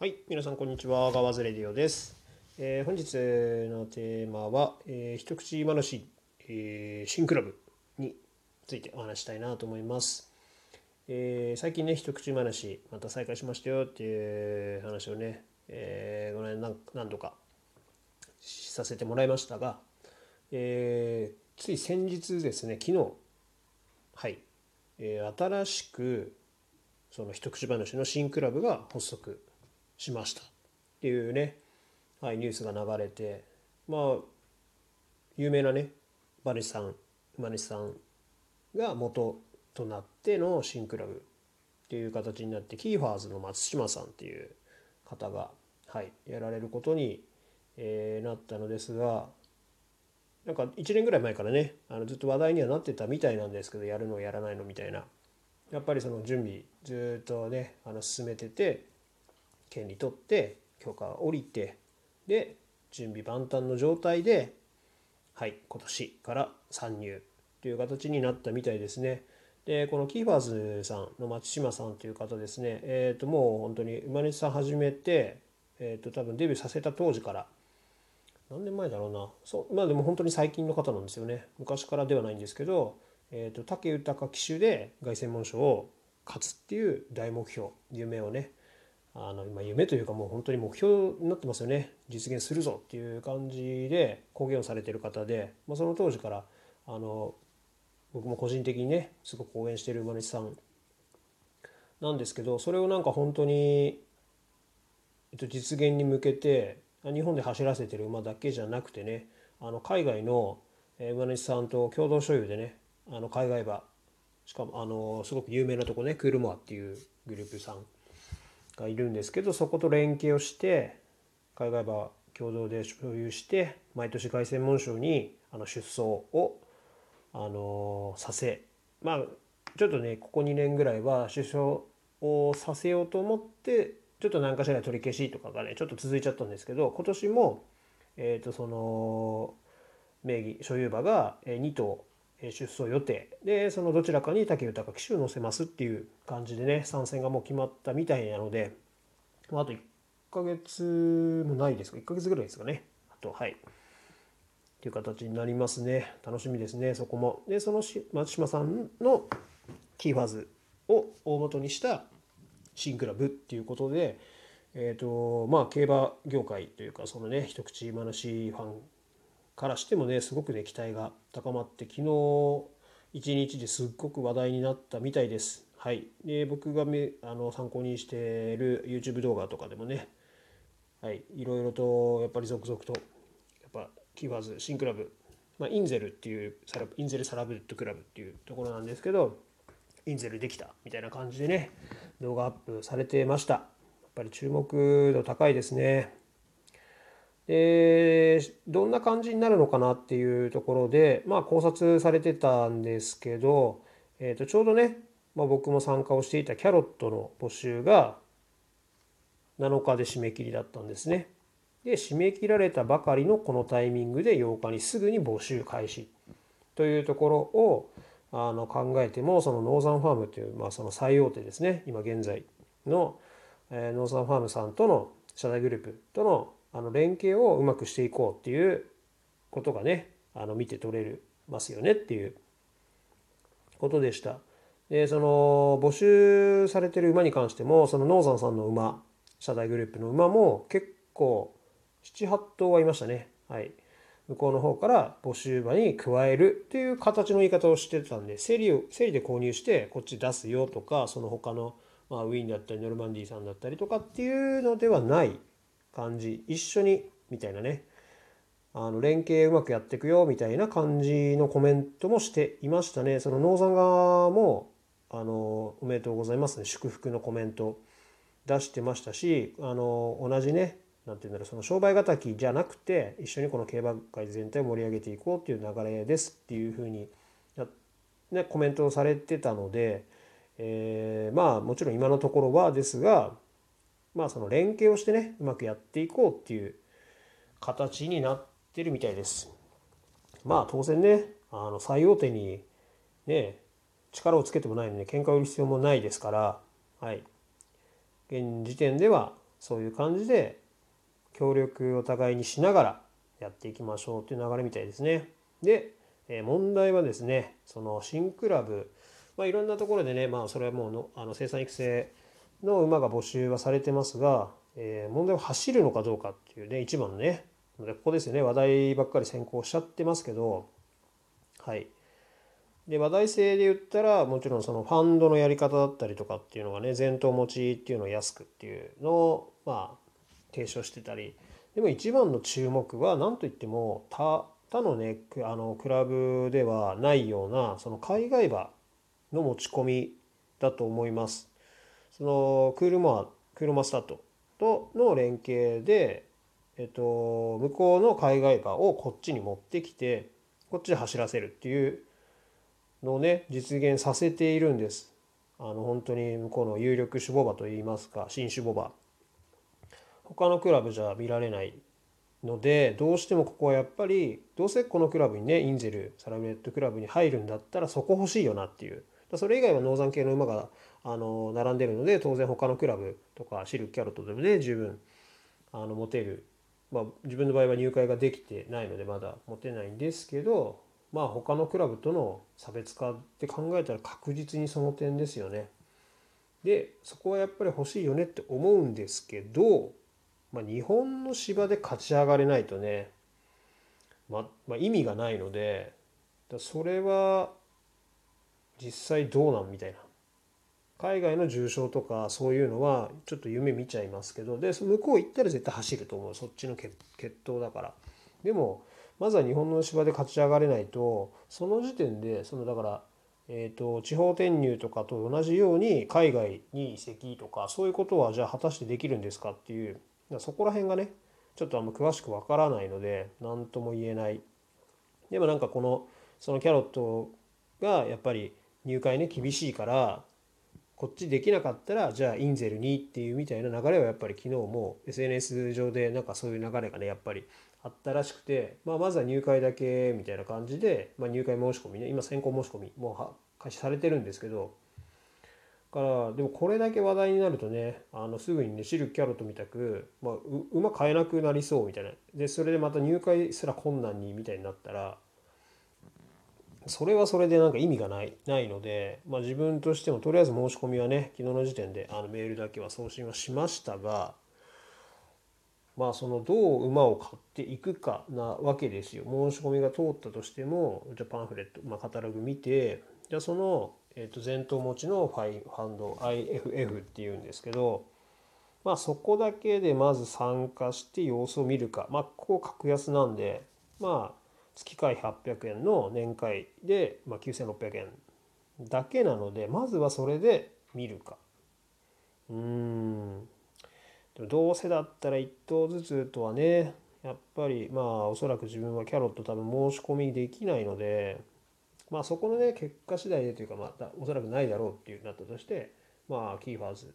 はい、皆さんこんにちは。ガワズレディオです。えー本日のテーマは、えー一口話、えー新クラブについてお話したいなと思います。えー最近ね、一口話、また再開しましたよっていう話をね、えー、この間何何度かさせてもらいましたが、えーつい先日ですね、昨日、はい、えー新しくその一口話の新クラブが発足しました。っていうね、はい、ニュースが流れてまあ有名なね馬主さん馬主さんが元となっての新クラブっていう形になってキーファーズの松島さんっていう方が、はい、やられることに、えーなったのですがなんか1年ぐらい前からねあのずっと話題にはなってたみたいなんですけどやるのやらないのみたいな。やっぱりその準備ずっとねあの進めてて権利取って許可が下りてで準備万端の状態ではい今年から参入という形になったみたいですね。でこのキーファーズさんの松島さんという方ですね、えー、ともう本当に馬主さん始めて、えー、と多分デビューさせた当時から何年前だろうな。そうまあでも本当に最近の方なんですよね。昔からではないんですけど、えー、と武豊騎手で凱旋門賞を勝つっていう大目標夢をねあの今夢というかもう本当に目標になってますよね。実現するぞっていう感じで公言をされてる方で、まあ、その当時からあの僕も個人的にねすごく応援してる馬主さんなんですけどそれをなんか本当に、えっと、実現に向けて日本で走らせてる馬だけじゃなくてねあの海外の馬主さんと共同所有でねあの海外馬しかもあのすごく有名なとこねクールモアっていうグループさんがいるんですけどそこと連携をして海外馬共同で所有して毎年凱旋門賞にあの出走をあのさせまあちょっとねここ2年ぐらいは出走をさせようと思ってちょっと何かしら取り消しとかがねちょっと続いちゃったんですけど今年もえっ、とその名義所有馬が2頭出走予定。でそのどちらかに武豊騎手を乗せますっていう感じでね参戦がもう決まったみたいなのでまああと1ヶ月もないですか1ヶ月ぐらいですかね。あとはい。っていう形になりますね。楽しみですねそこも。でそのし松島さんのキーファーズを大元にした新クラブっていうことでえーとまあ、競馬業界というかそのね一口話ファンからしてもねすごくね期待が高まって昨日一日ですっごく話題になったみたいです。はい、で僕がめあの参考にしている YouTube 動画とかでもね、はい、いろいろとやっぱり続々とやっぱキーワーズ新クラブ、まあ、インゼルっていうサラインゼルサラブッドクラブっていうところなんですけどインゼルできたみたいな感じでね動画アップされてました。やっぱり注目度高いですね。でどんな感じになるのかなっていうところで、まあ、考察されてたんですけど、えー、とちょうどね、まあ、僕も参加をしていたキャロットの募集が7日で締め切りだったんですね。で締め切られたばかりのこのタイミングで8日にすぐに募集開始というところをあの考えてもそのノーザンファームという、まあ、その最大手ですね今現在の、えーノーザンファームさんとの社内グループとのあの連携をうまくしていこうっていうことがねあの見て取れるますよねっていうことでした。でその募集されてる馬に関してもそのノーザンさんの馬社内グループの馬も結構78頭はいましたね。はい、向こうの方から募集馬に加えるっていう形の言い方をしてたんで競りを競りで購入してこっち出すよとかその他のまあウィーンだったりノルマンディーさんだったりとかっていうのではない感じ。一緒にみたいなね。あの連携うまくやっていくよみたいな感じのコメントもしていましたね。そのノーザン側もあのおめでとうございますね。祝福のコメント出してましたしあの同じねなんていうんだろうその商売敵じゃなくて一緒にこの競馬界全体を盛り上げていこうっていう流れですっていうふうに、ね、コメントをされてたので、えーまあもちろん今のところはですがまあその連携をしてねうまくやっていこうっていう形になってるみたいです。まあ当然ねあの最大手にね力をつけてもないので喧嘩を売る必要もないですから、はい、現時点ではそういう感じで協力お互いにしながらやっていきましょうという流れみたいですね。で、え問題はですねその新クラブ、まあ、いろんなところでね、まあ、それはもうのあの生産育成の馬が募集はされてますが、えー、問題は走るのかどうかっていうね一番のねここですよね。話題ばっかり先行しちゃってますけど。はい。で話題性で言ったらもちろんそのファンドのやり方だったりとかっていうのがね前頭持ちっていうのを安くっていうのをまあ提唱してたり。でも一番の注目は何といっても他他のねあのクラブではないようなその海外馬の持ち込みだと思います。そのクールモアクールマスタートとの連携で、えっと、向こうの海外馬をこっちに持ってきてこっちで走らせるっていうのをね実現させているんです。あの本当に向こうの有力種牡馬といいますか新種牡馬他のクラブじゃ見られないのでどうしてもここはやっぱりどうせこのクラブにねインゼルサラブレッドクラブに入るんだったらそこ欲しいよなっていうそれ以外はノーザン系の馬があの並んでるので当然他のクラブとかシルクキャロットでもね十分あの持てる、まあ、自分の場合は入会ができてないのでまだ持てないんですけどまあ他のクラブとの差別化って考えたら確実にその点ですよね。でそこはやっぱり欲しいよねって思うんですけどまあ、日本の芝で勝ち上がれないとね、ままあ、意味がないのでそれは実際どうなんみたいな海外の重賞とかそういうのはちょっと夢見ちゃいますけどで向こう行ったら絶対走ると思う。そっちの決闘だから。でもまずは日本の芝で勝ち上がれないとその時点でそのだからえーと、地方転入とかと同じように海外に移籍とかそういうことはじゃあ果たしてできるんですかっていうそこら辺がねちょっとあんま詳しくわからないので何とも言えない。でもなんかこのそのキャロットがやっぱり入会ね厳しいからこっちできなかったらじゃあインゼルにっていうみたいな流れはやっぱり昨日も SNS 上でなんかそういう流れがねやっぱりあったらしくて、まあ、まずは入会だけみたいな感じで、まあ、入会申し込みね今先行申し込みもう開始されてるんですけどからでもこれだけ話題になるとねあのすぐにねシルクキャロットみたく、まあ、馬買えなくなりそうみたいな。でそれでまた入会すら困難にみたいになったらそれはそれでなんか意味がないないので、まあ、自分としてもとりあえず申し込みはね昨日の時点であのメールだけは送信はしましたがまあそのどう馬を買っていくかなわけですよ。申し込みが通ったとしてもじゃパンフレット、まあ、カタログ見てじゃあそのえー、と前頭持ちのファイファンド IFF っていうんですけど、まあ、そこだけでまず参加して様子を見るか、まあ、ここ格安なんで、まあ、月会800円の年会で、まあ、9600円だけなのでまずはそれで見るか。うんどうせだったら1頭ずつとはねやっぱりまあおそらく自分はキャロット多分申し込みできないのでまあそこのね結果次第でというかまたおそらくないだろうっていうなったとしてまあキーファーズ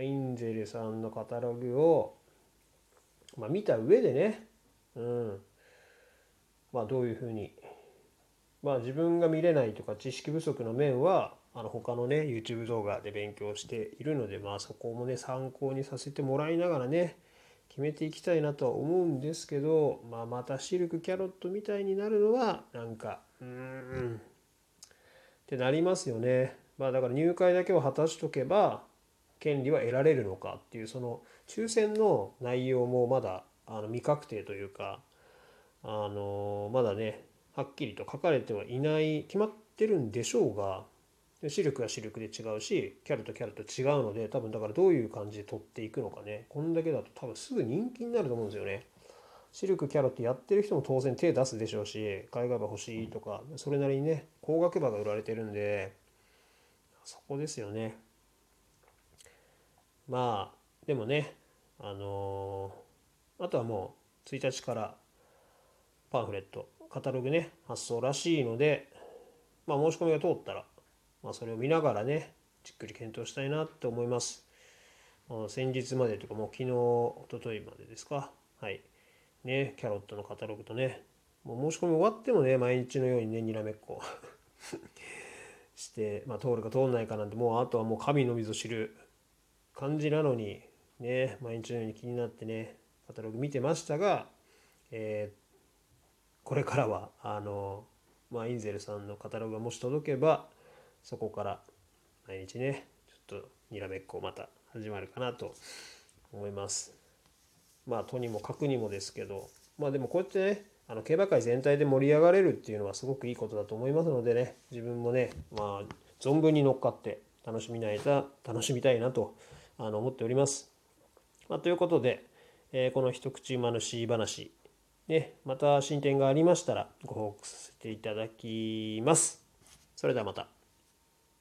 インゼルさんのカタログを、まあ、見た上でねうんまあどういうふうにまあ自分が見れないとか知識不足の面はあの他のね YouTube 動画で勉強しているのでまあそこもね参考にさせてもらいながらね決めていきたいなとは思うんですけど、まあ、またシルクキャロットみたいになるのはなんかうーんってなりますよね。まあだから入会だけを果たしとけば権利は得られるのかっていうその抽選の内容もまだあの未確定というかあのまだねはっきりと書かれてはいない決まってるんでしょうが視力は視力で違うしキャラとキャラと違うので多分だからどういう感じで取っていくのかねこんだけだと多分すぐ人気になると思うんですよね。シルクキャロットやってる人も当然手出すでしょうし海外馬欲しいとかそれなりにね高額馬が売られてるんでそこですよねまあでもねあのー、あとはもう1日からパンフレットカタログね発送らしいのでまあ申し込みが通ったら、まあ、それを見ながらねじっくり検討したいなって思います、まあ、先日までというかもう昨日おとといまでですか。はい。ね、キャロットのカタログとね、もう申し込み終わってもね、毎日のようにね、にらめっこ。して、まあ、通るか通んないかなんて、もうあとはもう神のみぞ知る感じなのに、ね毎日のように気になってねカタログ見てましたが、えー、これからはあの、まあ、インゼルさんのカタログがもし届けばそこから毎日ねちょっとにらめっこまた始まるかなと思います。まあとにもかくにもですけどまあでもこうやってねあの競馬界全体で盛り上がれるっていうのはすごくいいことだと思いますのでね自分もねまあ存分に乗っかって楽しみないな楽しみたいなとあの思っております。まあ、ということで、えー、この一口馬主話、ね、また進展がありましたらご報告させていただきます。それではまた。